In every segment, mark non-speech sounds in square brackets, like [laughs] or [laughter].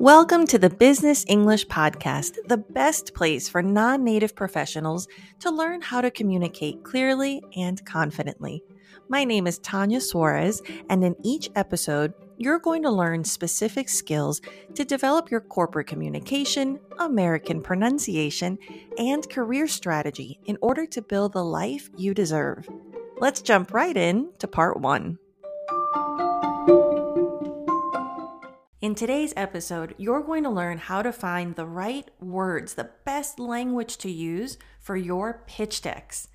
Welcome to the Business English Podcast, the best place for non native professionals to learn how to communicate clearly and confidently. My name is Tanya Suarez, and in each episode, you're going to learn specific skills to develop your corporate communication, American pronunciation, and career strategy in order to build the life you deserve. Let's jump right in to part one. In today's episode, you're going to learn how to find the right words, the best language to use for your pitch decks.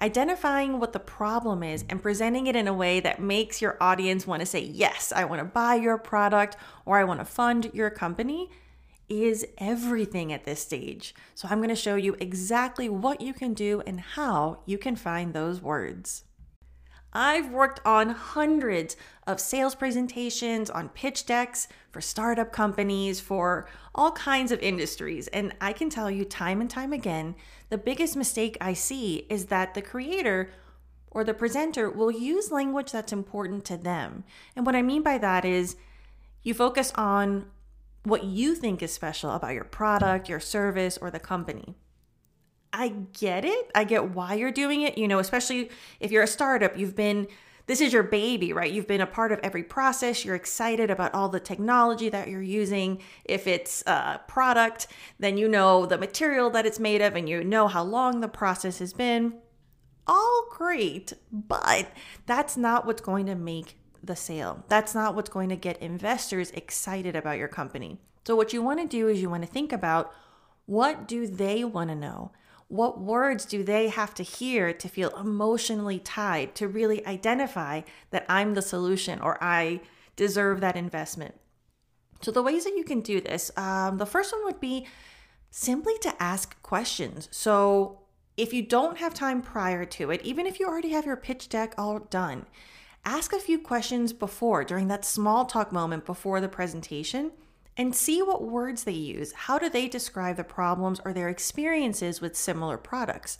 Identifying what the problem is and presenting it in a way that makes your audience want to say, Yes, I want to buy your product or I want to fund your company is everything at this stage. So, I'm going to show you exactly what you can do and how you can find those words. I've worked on hundreds of sales presentations, on pitch decks for startup companies, for all kinds of industries. And I can tell you time and time again the biggest mistake I see is that the creator or the presenter will use language that's important to them. And what I mean by that is you focus on what you think is special about your product, your service, or the company. I get it. I get why you're doing it. You know, especially if you're a startup, you've been, this is your baby, right? You've been a part of every process. You're excited about all the technology that you're using. If it's a product, then you know the material that it's made of and you know how long the process has been. All great, but that's not what's going to make the sale. That's not what's going to get investors excited about your company. So, what you want to do is you want to think about what do they want to know? What words do they have to hear to feel emotionally tied, to really identify that I'm the solution or I deserve that investment? So, the ways that you can do this um, the first one would be simply to ask questions. So, if you don't have time prior to it, even if you already have your pitch deck all done, ask a few questions before during that small talk moment before the presentation and see what words they use. How do they describe the problems or their experiences with similar products?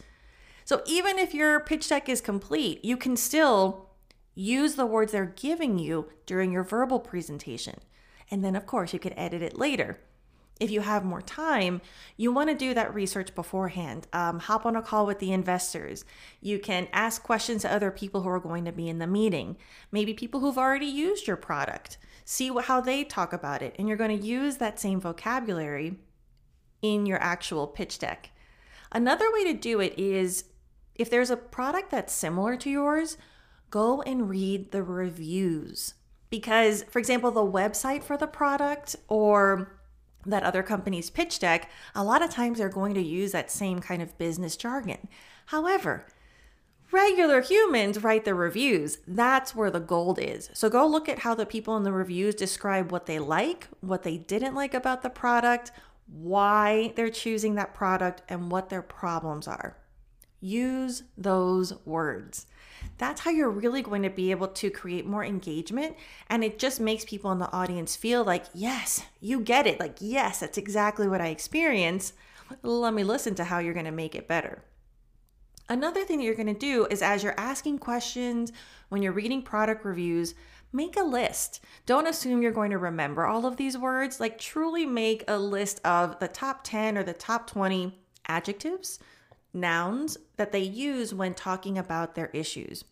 So even if your pitch deck is complete, you can still use the words they're giving you during your verbal presentation. And then, of course, you could edit it later. If you have more time, you want to do that research beforehand. Um, hop on a call with the investors. You can ask questions to other people who are going to be in the meeting, maybe people who've already used your product see how they talk about it. And you're going to use that same vocabulary in your actual pitch deck. Another way to do it is if there's a product that's similar to yours, go and read the reviews. Because, for example, the website for the product or that other company's pitch deck, a lot of times they're going to use that same kind of business jargon. However, regular humans write the reviews. That's where the gold is. So go look at how the people in the reviews describe what they like, what they didn't like about the product, why they're choosing that product, and what their problems are. Use those words. That's how you're really going to be able to create more engagement. And it just makes people in the audience feel like, yes, you get it. Like, yes, that's exactly what I experience. Let me listen to how you're going to make it better. Another thing that you're going to do is as you're asking questions, when you're reading product reviews, make a list. Don't assume you're going to remember all of these words. Like, truly make a list of the top 10 or the top 20 adjectives, nouns that they use when talking about their issues.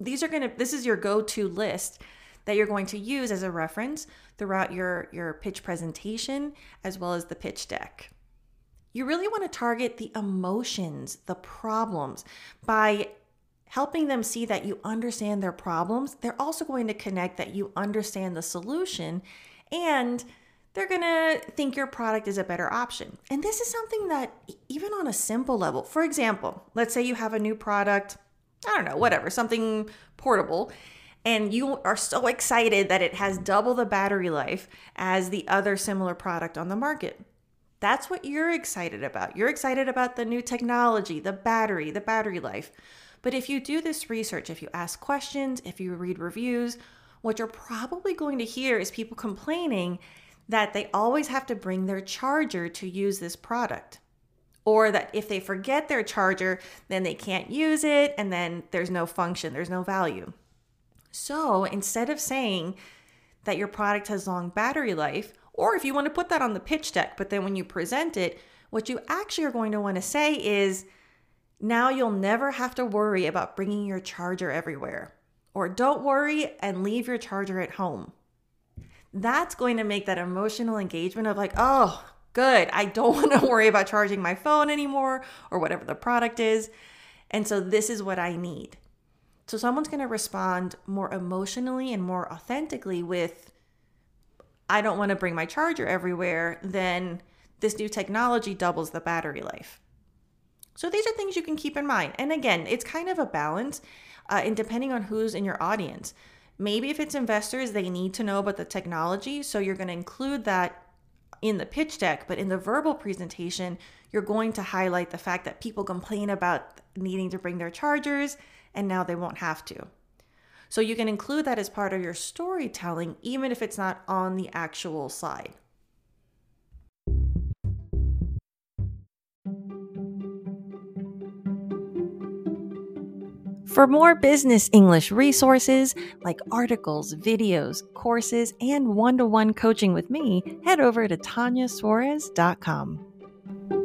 These are going to, this is your go to list that you're going to use as a reference throughout your, your pitch presentation as well as the pitch deck. You really want to target the emotions, the problems by helping them see that you understand their problems. They're also going to connect that you understand the solution and they're going to think your product is a better option. And this is something that, even on a simple level, for example, let's say you have a new product, I don't know, whatever, something portable, and you are so excited that it has double the battery life as the other similar product on the market. That's what you're excited about. You're excited about the new technology, the battery, the battery life. But if you do this research, if you ask questions, if you read reviews, what you're probably going to hear is people complaining that they always have to bring their charger to use this product. Or that if they forget their charger, then they can't use it and then there's no function, there's no value. So instead of saying that your product has long battery life, Or if you want to put that on the pitch deck, but then when you present it, what you actually are going to want to say is, now you'll never have to worry about bringing your charger everywhere. Or don't worry and leave your charger at home. That's going to make that emotional engagement of like, oh, good. I don't [laughs] want to worry about charging my phone anymore or whatever the product is. And so this is what I need. So someone's going to respond more emotionally and more authentically with, I don't want to bring my charger everywhere, then this new technology doubles the battery life. So these are things you can keep in mind. And again, it's kind of a balance, uh, and depending on who's in your audience. Maybe if it's investors, they need to know about the technology. So you're going to include that in the pitch deck, but in the verbal presentation, you're going to highlight the fact that people complain about needing to bring their chargers and now they won't have to. So you can include that as part of your storytelling, even if it's not on the actual slide. For more business English resources like articles, videos, courses, and one to one coaching with me, head over to TanyaSuarez.com.